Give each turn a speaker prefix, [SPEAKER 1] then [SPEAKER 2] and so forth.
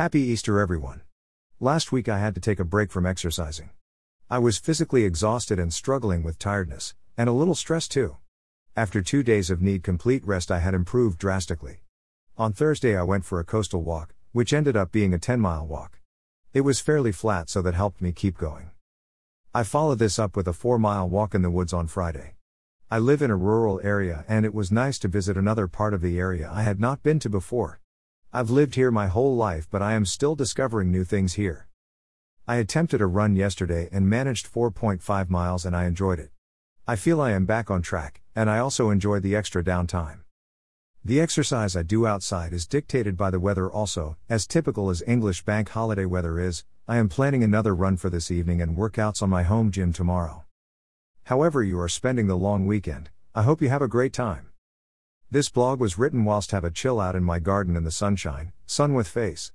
[SPEAKER 1] Happy Easter, everyone. Last week I had to take a break from exercising. I was physically exhausted and struggling with tiredness, and a little stress too. After two days of need complete rest, I had improved drastically. On Thursday, I went for a coastal walk, which ended up being a 10 mile walk. It was fairly flat, so that helped me keep going. I followed this up with a 4 mile walk in the woods on Friday. I live in a rural area, and it was nice to visit another part of the area I had not been to before. I've lived here my whole life, but I am still discovering new things here. I attempted a run yesterday and managed 4.5 miles, and I enjoyed it. I feel I am back on track, and I also enjoy the extra downtime. The exercise I do outside is dictated by the weather also, as typical as English bank holiday weather is. I am planning another run for this evening and workouts on my home gym tomorrow. However, you are spending the long weekend, I hope you have a great time. This blog was written whilst have a chill out in my garden in the sunshine, sun with face.